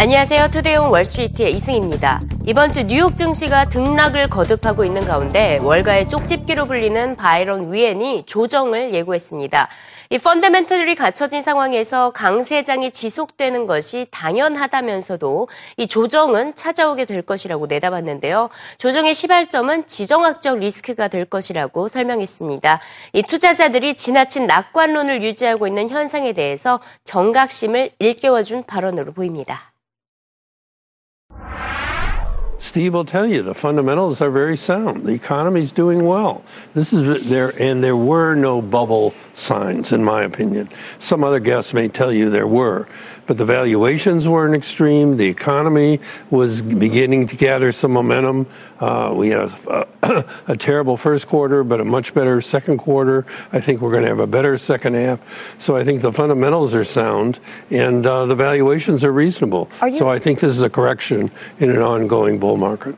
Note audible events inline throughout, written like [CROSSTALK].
안녕하세요. 투데이온 월스트리트의 이승입니다. 이번 주 뉴욕 증시가 등락을 거듭하고 있는 가운데 월가의 쪽집기로 불리는 바이런 위엔이 조정을 예고했습니다. 이 펀더멘털이 갖춰진 상황에서 강세장이 지속되는 것이 당연하다면서도 이 조정은 찾아오게 될 것이라고 내다봤는데요. 조정의 시발점은 지정학적 리스크가 될 것이라고 설명했습니다. 이 투자자들이 지나친 낙관론을 유지하고 있는 현상에 대해서 경각심을 일깨워준 발언으로 보입니다. Steve will tell you the fundamentals are very sound. The economy is doing well. This is there, and there were no bubble signs, in my opinion. Some other guests may tell you there were, but the valuations weren't extreme. The economy was beginning to gather some momentum. Uh, we had a, a, [COUGHS] a, terrible first quarter, but a much better second quarter. I think we're going to have a better second half. So I think the fundamentals are sound and uh, the valuations are reasonable. Are so I think this is a correction in an ongoing bull market.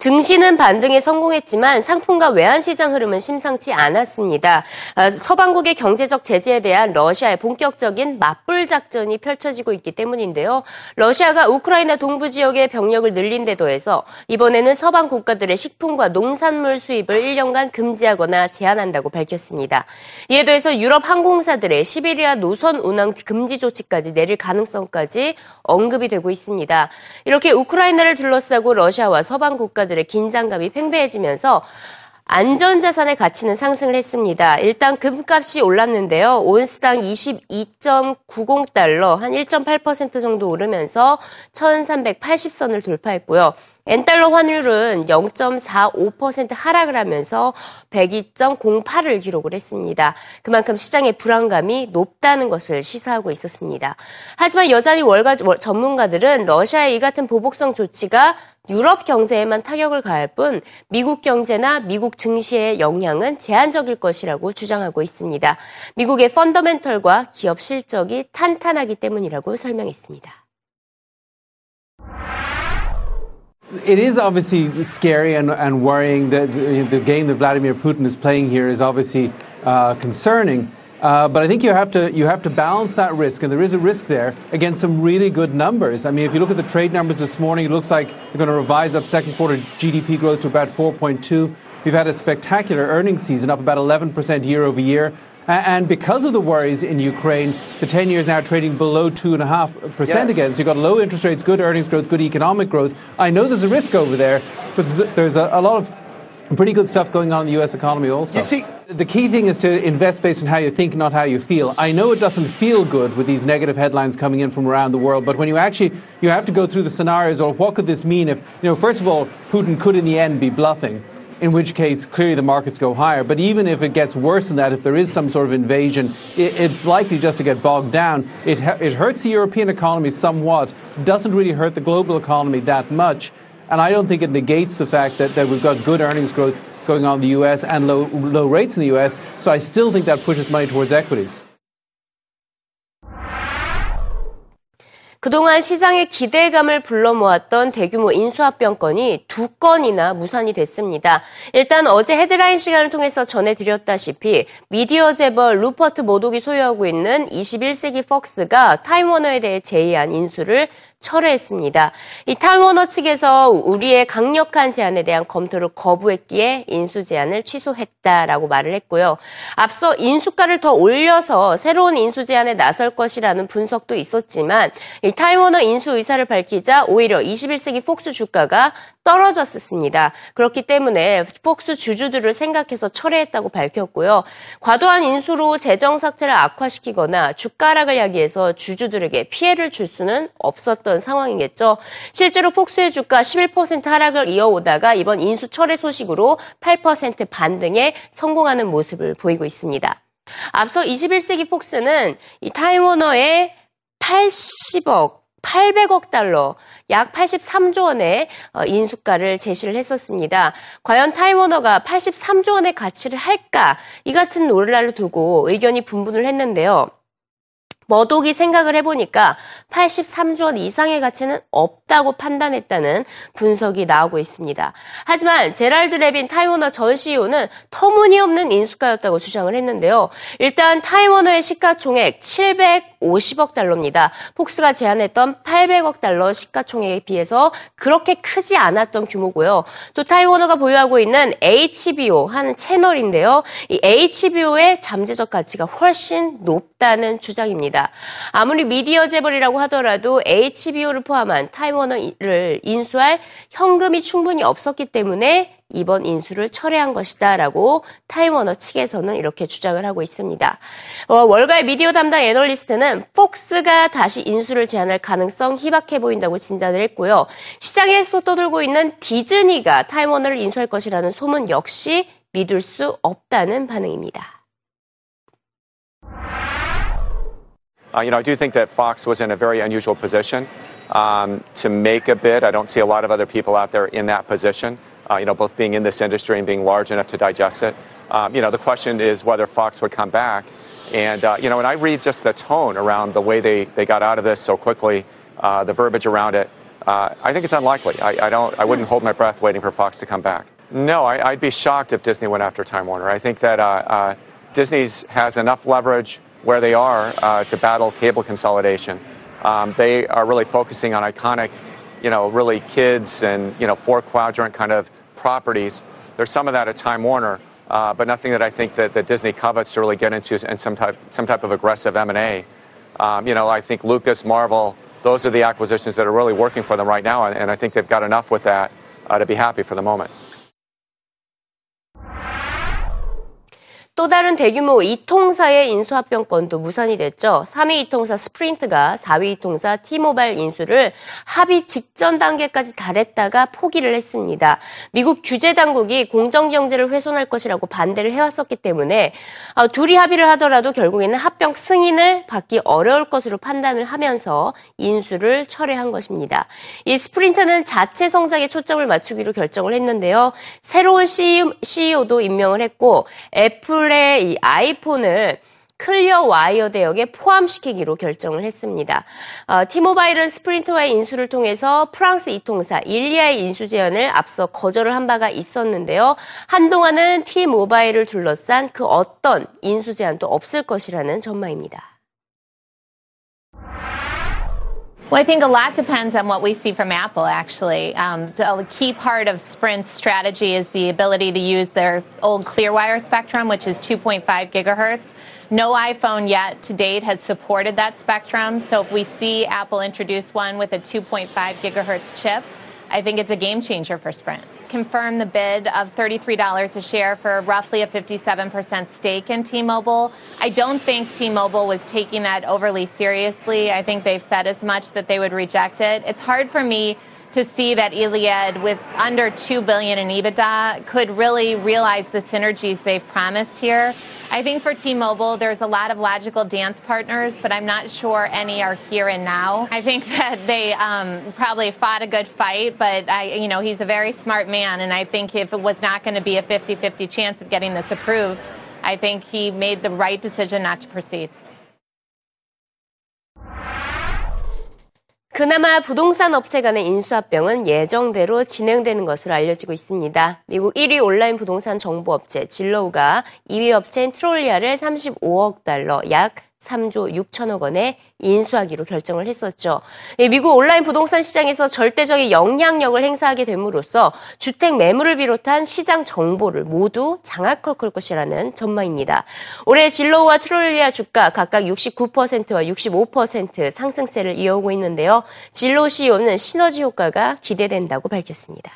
증시는 반등에 성공했지만 상품과 외환시장 흐름은 심상치 않았습니다. 아, 서방국의 경제적 제재에 대한 러시아의 본격적인 맞불 작전이 펼쳐지고 있기 때문인데요. 러시아가 우크라이나 동부 지역의 병력을 늘린 데 더해서 이번에는 서방 국가들의 식품과 농산물 수입을 1년간 금지하거나 제한한다고 밝혔습니다. 이에 더해서 유럽 항공사들의 시베리아 노선 운항 금지 조치까지 내릴 가능성까지 언급이 되고 있습니다. 이렇게 우크라이나를 둘러싸고 러시아와 서방 국가 투자자들의 긴장감이 팽배해지면서 안전자산의 가치는 상승을 했습니다. 일단 금값이 올랐는데요. 온스당 22.90달러, 한 1.8% 정도 오르면서 1,380선을 돌파했고요. 엔달러 환율은 0.45% 하락을 하면서 102.08을 기록을 했습니다. 그만큼 시장의 불안감이 높다는 것을 시사하고 있었습니다. 하지만 여전히 월가 전문가들은 러시아의 이 같은 보복성 조치가 유럽 경제에만 타격을 가할 뿐 미국 경제나 미국 증시의 영향은 제한적일 것이라고 주장하고 있습니다. 미국의 펀더멘털과 기업 실적이 탄탄하기 때문이라고 설명했습니다. It is obviously scary and, and worrying. that the, the, game that Vladimir Putin is playing here is obviously uh, concerning. Uh, but I think you have to you have to balance that risk, and there is a risk there against some really good numbers. I mean, if you look at the trade numbers this morning, it looks like they're going to revise up second quarter GDP growth to about 4.2. We've had a spectacular earnings season, up about 11% year over year. And because of the worries in Ukraine, the 10 years now trading below 2.5% yes. again. So you've got low interest rates, good earnings growth, good economic growth. I know there's a risk over there, but there's a, a lot of pretty good stuff going on in the U.S. economy also. You see, the key thing is to invest based on how you think, not how you feel. I know it doesn't feel good with these negative headlines coming in from around the world, but when you actually you have to go through the scenarios, or what could this mean if you know? First of all, Putin could in the end be bluffing in which case clearly the markets go higher. But even if it gets worse than that, if there is some sort of invasion, it, it's likely just to get bogged down. It, it hurts the European economy somewhat, doesn't really hurt the global economy that much. And I don't think it negates the fact that, that we've got good earnings growth going on in the US and low, low rates in the US. So I still think that pushes money towards equities. 그동안 시장의 기대감을 불러 모았던 대규모 인수합병건이 두 건이나 무산이 됐습니다. 일단 어제 헤드라인 시간을 통해서 전해드렸다시피 미디어 재벌 루퍼트 모독이 소유하고 있는 21세기 퍽스가 타임워너에 대해 제의한 인수를 철회했습니다. 이 탈워너 측에서 우리의 강력한 제안에 대한 검토를 거부했기에 인수 제안을 취소했다라고 말을 했고요. 앞서 인수가를 더 올려서 새로운 인수 제안에 나설 것이라는 분석도 있었지만 이 타이워너 인수 의사를 밝히자 오히려 21세기 폭스 주가가 떨어졌습니다. 그렇기 때문에 폭스 주주들을 생각해서 철회했다고 밝혔고요. 과도한 인수로 재정 상태를 악화시키거나 주가락을 야기해서 주주들에게 피해를 줄 수는 없었던 상황이겠죠. 실제로 폭스의 주가 11% 하락을 이어오다가 이번 인수 철회 소식으로 8% 반등에 성공하는 모습을 보이고 있습니다. 앞서 21세기 폭스는 이 타임워너의 80억 800억 달러, 약 83조 원의 어, 인수가를 제시를 했었습니다. 과연 타임워너가 83조 원의 가치를 할까? 이 같은 논란을 두고 의견이 분분을 했는데요. 머독이 생각을 해보니까 83조 원 이상의 가치는 없다고 판단했다는 분석이 나오고 있습니다. 하지만 제랄드 레빈 타임워너 전 CEO는 터무니없는 인수가였다고 주장을 했는데요. 일단 타임워너의 시가총액 750억 달러입니다. 폭스가 제안했던 800억 달러 시가총액에 비해서 그렇게 크지 않았던 규모고요. 또 타임워너가 보유하고 있는 HBO 하는 채널인데요. 이 HBO의 잠재적 가치가 훨씬 높다는 주장입니다. 아무리 미디어 재벌이라고 하더라도 HBO를 포함한 타임워너를 인수할 현금이 충분히 없었기 때문에 이번 인수를 철회한 것이다라고 타임워너 측에서는 이렇게 주장을 하고 있습니다. 어, 월가의 미디어 담당 애널리스트는 폭스가 다시 인수를 제안할 가능성 희박해 보인다고 진단을 했고요. 시장에서 떠돌고 있는 디즈니가 타임워너를 인수할 것이라는 소문 역시 믿을 수 없다는 반응입니다. Uh, you know, I do think that Fox was in a very unusual position um, to make a bid. I don't see a lot of other people out there in that position. Uh, you know, both being in this industry and being large enough to digest it. Um, you know, the question is whether Fox would come back. And, uh, you know, when I read just the tone around the way they, they got out of this so quickly, uh, the verbiage around it, uh, I think it's unlikely. I, I, don't, I wouldn't hold my breath waiting for Fox to come back. No, I, would be shocked if Disney went after Time Warner. I think that uh, uh, Disney's has enough leverage where they are uh, to battle cable consolidation. Um, they are really focusing on iconic, you know, really kids and you know four quadrant kind of properties. There's some of that at Time Warner, uh, but nothing that I think that, that Disney covets to really get into and some type some type of aggressive M&A. Um, you know, I think Lucas, Marvel, those are the acquisitions that are really working for them right now, and, and I think they've got enough with that uh, to be happy for the moment. 또 다른 대규모 이통사의 인수합병권도 무산이 됐죠. 3위 이통사 스프린트가 4위 이통사 티모바일 인수를 합의 직전 단계까지 달했다가 포기를 했습니다. 미국 규제 당국이 공정 경제를 훼손할 것이라고 반대를 해왔었기 때문에 어, 둘이 합의를 하더라도 결국에는 합병 승인을 받기 어려울 것으로 판단을 하면서 인수를 철회한 것입니다. 이 스프린트는 자체 성장에 초점을 맞추기로 결정을 했는데요. 새로운 CEO도 임명을 했고 애플 애플의 이 아이폰을 클리어 와이어 대역에 포함시키기로 결정을 했습니다. 어, 티모바일은 스프린트와의 인수를 통해서 프랑스 이통사 일리아드의 인수 제안을 앞서 거절을 한 바가 있었는데요. 한동안은 티모바일을 둘러싼 그 어떤 인수 제안도 없을 것이라는 전망입니다. Well, I think a lot depends on what we see from Apple, actually. Um, the key part of Sprint's strategy is the ability to use their old Clearwire spectrum, which is 2.5 gigahertz. No iPhone yet to date has supported that spectrum. So if we see Apple introduce one with a 2.5 gigahertz chip, I think it's a game changer for Sprint. Confirm the bid of $33 a share for roughly a 57% stake in T-Mobile. I don't think T-Mobile was taking that overly seriously. I think they've said as much that they would reject it. It's hard for me to see that Iliad, with under two billion in EBITDA, could really realize the synergies they've promised here. I think for T-Mobile, there's a lot of logical dance partners, but I'm not sure any are here and now. I think [LAUGHS] that they um, probably fought a good fight, but I, you know, he's a very smart man, and I think if it was not going to be a 50-50 chance of getting this approved, I think he made the right decision not to proceed. 그나마 부동산 업체 간의 인수합병은 예정대로 진행되는 것으로 알려지고 있습니다. 미국 1위 온라인 부동산 정보 업체 진로우가 2위 업체인 트룰리아를 35억 달러, 약 3조 6천억 원에 인수하기로 결정을 했었죠. 미국 온라인 부동산 시장에서 절대적인 영향력을 행사하게 됨으로써 주택 매물을 비롯한 시장 정보를 모두 장악할 것이라는 전망입니다. 올해 질로우와 트룰리아 주가 각각 69%와 65% 상승세를 이어오고 있는데요. 질로우 CEO는 시너지 효과가 기대된다고 밝혔습니다.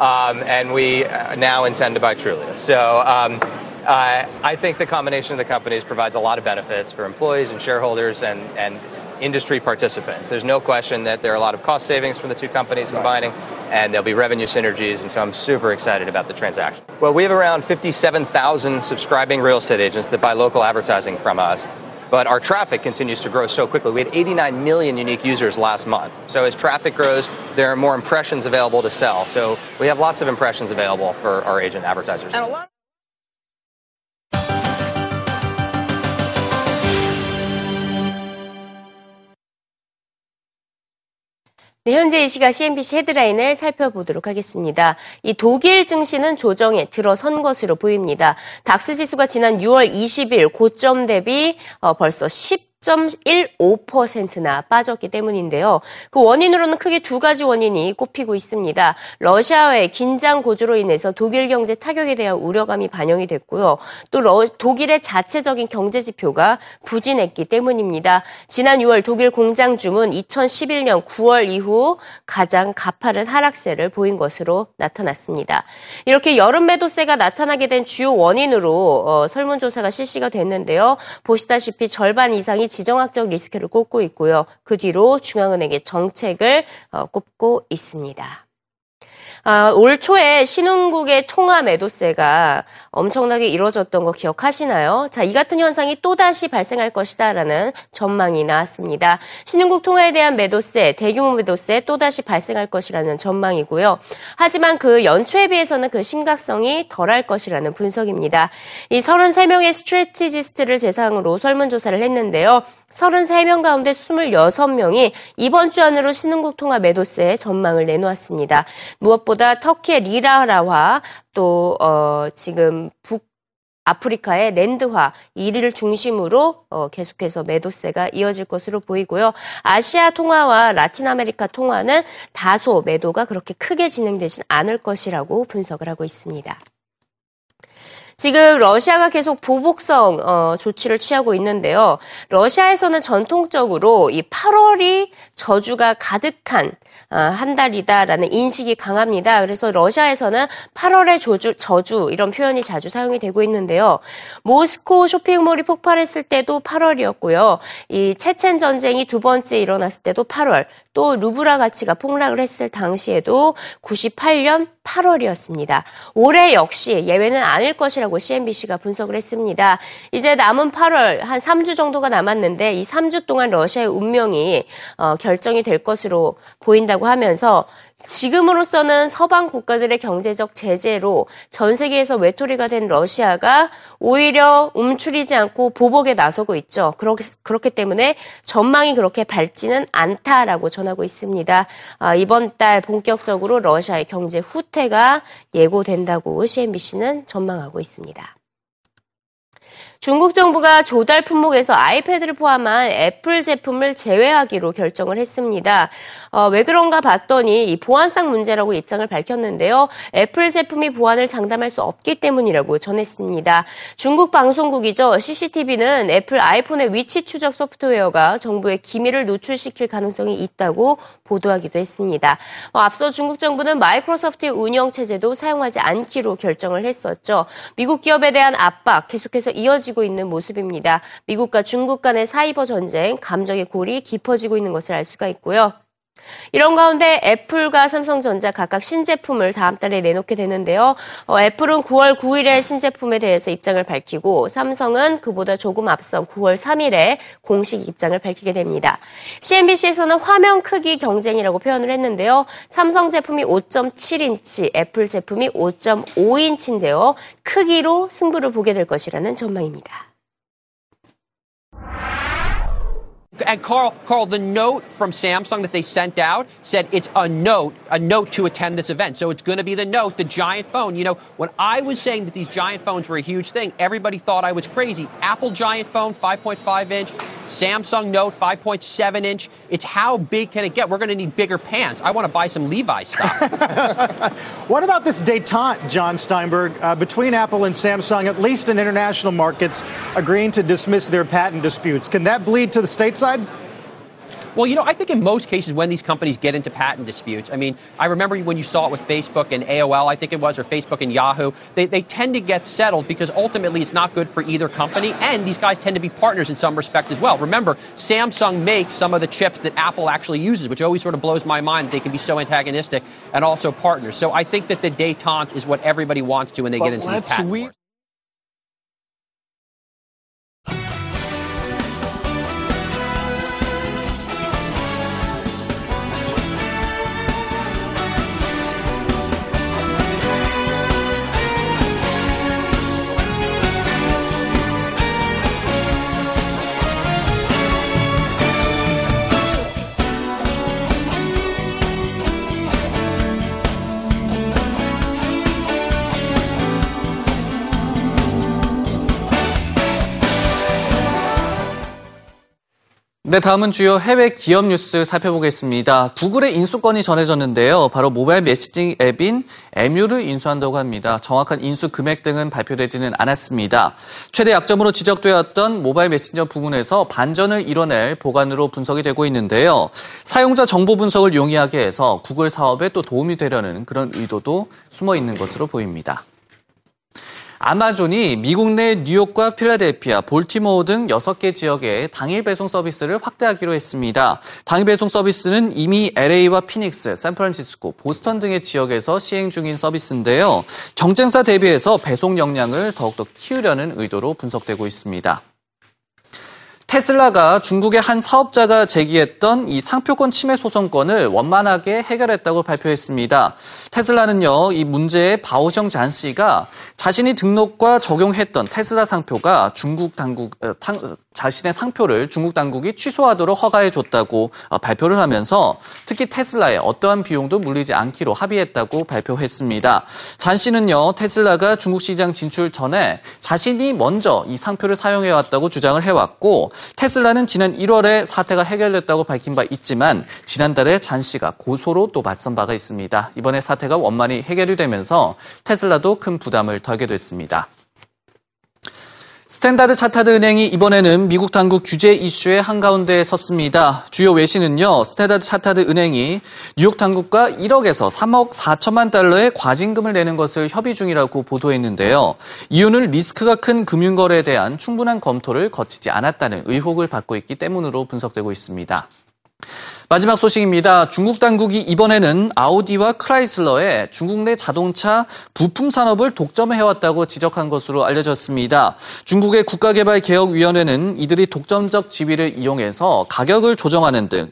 Um, and we now intend to buy Trulia. So um, Uh, I think the combination of the companies provides a lot of benefits for employees and shareholders and, and industry participants. There's no question that there are a lot of cost savings from the two companies combining, and there'll be revenue synergies, and so I'm super excited about the transaction. Well, we have around 57,000 subscribing real estate agents that buy local advertising from us. But our traffic continues to grow so quickly. We had 89 million unique users last month. So as traffic grows, there are more impressions available to sell. So we have lots of impressions available for our agent advertisers. 네, 현재 이 시각 CNBC 헤드라인을 살펴보도록 하겠습니다. 이 독일 증시는 조정에 들어선 것으로 보입니다. 닥스 지수가 지난 6월 20일 고점 대비 어, 벌써 10 10.15%나 빠졌기 때문인데요. 그 원인으로는 크게 두 가지 원인이 꼽히고 있습니다. 러시아와의 긴장 고조로 인해서 독일 경제 타격에 대한 우려감이 반영이 됐고요. 또 러, 독일의 자체적인 경제 지표가 부진했기 때문입니다. 지난 6월 독일 공장 주문 2011년 9월 이후 가장 가파른 하락세를 보인 것으로 나타났습니다. 이렇게 여름 매도세가 나타나게 된 주요 원인으로 어, 설문조사가 실시가 됐는데요. 보시다시피 절반 이상이 지정학적 리스크를 꼽고 있고요. 그 뒤로 중앙은행의 정책을 어, 꼽고 있습니다. 아, 올 초에 신흥국의 통화 매도세가 엄청나게 이루어졌던 거 기억하시나요? 자, 이 같은 현상이 또다시 발생할 것이다라는 전망이 나왔습니다. 신흥국 통화에 대한 매도세, 대규모 매도세 또다시 발생할 것이라는 전망이고요. 하지만 그 연초에 비해서는 그 심각성이 덜할 것이라는 분석입니다. 이 33명의 strategist를 대상으로 설문조사를 했는데요. 33명 가운데 26명이 이번 주 안으로 신흥국 통화 매도세 전망을 내놓았습니다. 무엇보다 터키의 리라화와 또 어, 지금 북 아프리카의 랜드화 이를 중심으로 어, 계속해서 매도세가 이어질 것으로 보이고요. 아시아 통화와 라틴 아메리카 통화는 다소 매도가 그렇게 크게 진행되진 않을 것이라고 분석을 하고 있습니다. 지금 러시아가 계속 보복성 어, 조치를 취하고 있는데요. 러시아에서는 전통적으로 이 8월이 저주가 가득한 어, 한 달이다라는 인식이 강합니다. 그래서 러시아에서는 8월의 저주, 저주 이런 표현이 자주 사용이 되고 있는데요. 모스코 쇼핑몰이 폭발했을 때도 8월이었고요. 이 체첸 전쟁이 두 번째 일어났을 때도 8월, 또 루브라 가치가 폭락을 했을 당시에도 98년 8월이었습니다. 올해 역시 예외는 아닐 것이라고 CNBC가 분석을 했습니다. 이제 남은 8월 한 3주 정도가 남았는데 이 3주 동안 러시아의 운명이 어, 결정이 될 것으로 보인다고 하면서 지금으로서는 서방 국가들의 경제적 제재로 전 세계에서 외톨이가 된 러시아가 오히려 움츠리지 않고 보복에 나서고 있죠. 그렇기, 그렇기 때문에 전망이 그렇게 밝지는 않다라고 전하고 있습니다. 아, 이번 달 본격적으로 러시아의 경제 후퇴 가 예고된다고 CNBC는 전망하고 있습니다. 중국 정부가 조달 품목에서 아이패드를 포함한 애플 제품을 제외하기로 결정을 했습니다. 어, 왜 그런가 봤더니 이 보안상 문제라고 입장을 밝혔는데요. 애플 제품이 보안을 장담할 수 없기 때문이라고 전했습니다. 중국 방송국이죠. CCTV는 애플 아이폰의 위치 추적 소프트웨어가 정부의 기밀을 노출시킬 가능성이 있다고 보도하기도 했습니다. 어, 앞서 중국 정부는 마이크로소프트의 운영 체제도 사용하지 않기로 결정을 했었죠. 미국 기업에 대한 압박 계속해서 이어지 깊어지고 있는 모습입니다. 미국과 중국 간의 사이버 전쟁, 감정의 골이 깊어지고 있는 것을 알 수가 있고요. 이런 가운데 애플과 삼성전자 각각 신제품을 다음 달에 내놓게 되는데요. 어, 애플은 9월 9일에 신제품에 대해서 입장을 밝히고 삼성은 그보다 조금 앞선 9월 3일에 공식 입장을 밝히게 됩니다. CNBC에서는 화면 크기 경쟁이라고 표현을 했는데요. 삼성 제품이 5.7인치, 애플 제품이 5.5인치인데요. 크기로 승부를 보게 될 것이라는 전망입니다. And Carl, Carl, the note from Samsung that they sent out said it's a note, a note to attend this event. So it's going to be the note, the giant phone. You know, when I was saying that these giant phones were a huge thing, everybody thought I was crazy. Apple giant phone, 5.5 inch, Samsung Note, 5.7 inch. It's how big can it get? We're going to need bigger pants. I want to buy some Levi's stock. [LAUGHS] what about this detente, John Steinberg, uh, between Apple and Samsung, at least in international markets, agreeing to dismiss their patent disputes? Can that bleed to the stateside? Side? Well, you know, I think in most cases when these companies get into patent disputes, I mean, I remember when you saw it with Facebook and AOL, I think it was, or Facebook and Yahoo, they, they tend to get settled because ultimately it's not good for either company, and these guys tend to be partners in some respect as well. Remember, Samsung makes some of the chips that Apple actually uses, which always sort of blows my mind that they can be so antagonistic and also partners. So I think that the detente is what everybody wants to when they but get into these patent wars. 네, 다음은 주요 해외 기업 뉴스 살펴보겠습니다. 구글의 인수건이 전해졌는데요. 바로 모바일 messaging 앱인 Emu를 인수한다고 합니다. 정확한 인수 금액 등은 발표되지는 않았습니다. 최대 약점으로 지적되었던 모바일 메신저 부분에서 반전을 이뤄낼 복안으로 분석이 되고 있는데요. 사용자 정보 분석을 용이하게 해서 구글 사업에 또 도움이 되려는 그런 의도도 숨어 있는 것으로 보입니다. 아마존이 미국 내 뉴욕과 필라델피아, 볼티모어 등 6개 지역에 당일 배송 서비스를 확대하기로 했습니다. 당일 배송 서비스는 이미 LA와 피닉스, 샌프란시스코, 보스턴 등의 지역에서 시행 중인 서비스인데요. 경쟁사 대비해서 배송 역량을 더욱더 키우려는 의도로 분석되고 있습니다. 테슬라가 중국의 한 사업자가 제기했던 이 상표권 침해 소송권을 원만하게 해결했다고 발표했습니다. 테슬라는요, 이 문제의 바오성 잔 씨가 자신이 등록과 적용했던 테슬라 상표가 중국 당국, 어, 자신의 상표를 중국 당국이 취소하도록 허가해 줬다고 어, 발표를 하면서 특히 테슬라에 어떠한 비용도 물리지 않기로 합의했다고 발표했습니다. 잔 씨는요, 테슬라가 중국 시장 진출 전에 자신이 먼저 이 상표를 사용해 왔다고 주장을 해왔고 테슬라는 지난 1월에 사태가 해결됐다고 밝힌 바 있지만 지난달에 잔 씨가 고소로 또 맞선 바가 있습니다. 이번에 사태가 원만히 해결이 되면서 테슬라도 큰 부담을 덜게 됐습니다. 스탠다드 차타드 은행이 이번에는 미국 당국 규제 이슈의 한가운데에 섰습니다. 주요 외신은요, 스탠다드 차타드 은행이 뉴욕 당국과 1억에서 3억 4천만 달러의 과징금을 내는 것을 협의 중이라고 보도했는데요. 이유는 리스크가 큰 금융거래에 대한 충분한 검토를 거치지 않았다는 의혹을 받고 있기 때문으로 분석되고 있습니다. 마지막 소식입니다. 중국 당국이 이번에는 아우디와 크라이슬러의 중국 내 자동차 부품 산업을 독점해왔다고 지적한 것으로 알려졌습니다. 중국의 국가개발개혁위원회는 이들이 독점적 지위를 이용해서 가격을 조정하는 등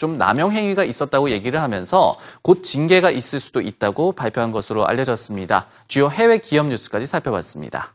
좀 남용 행위가 있었다고 얘기를 하면서 곧 징계가 있을 수도 있다고 발표한 것으로 알려졌습니다. 주요 해외 기업 뉴스까지 살펴봤습니다.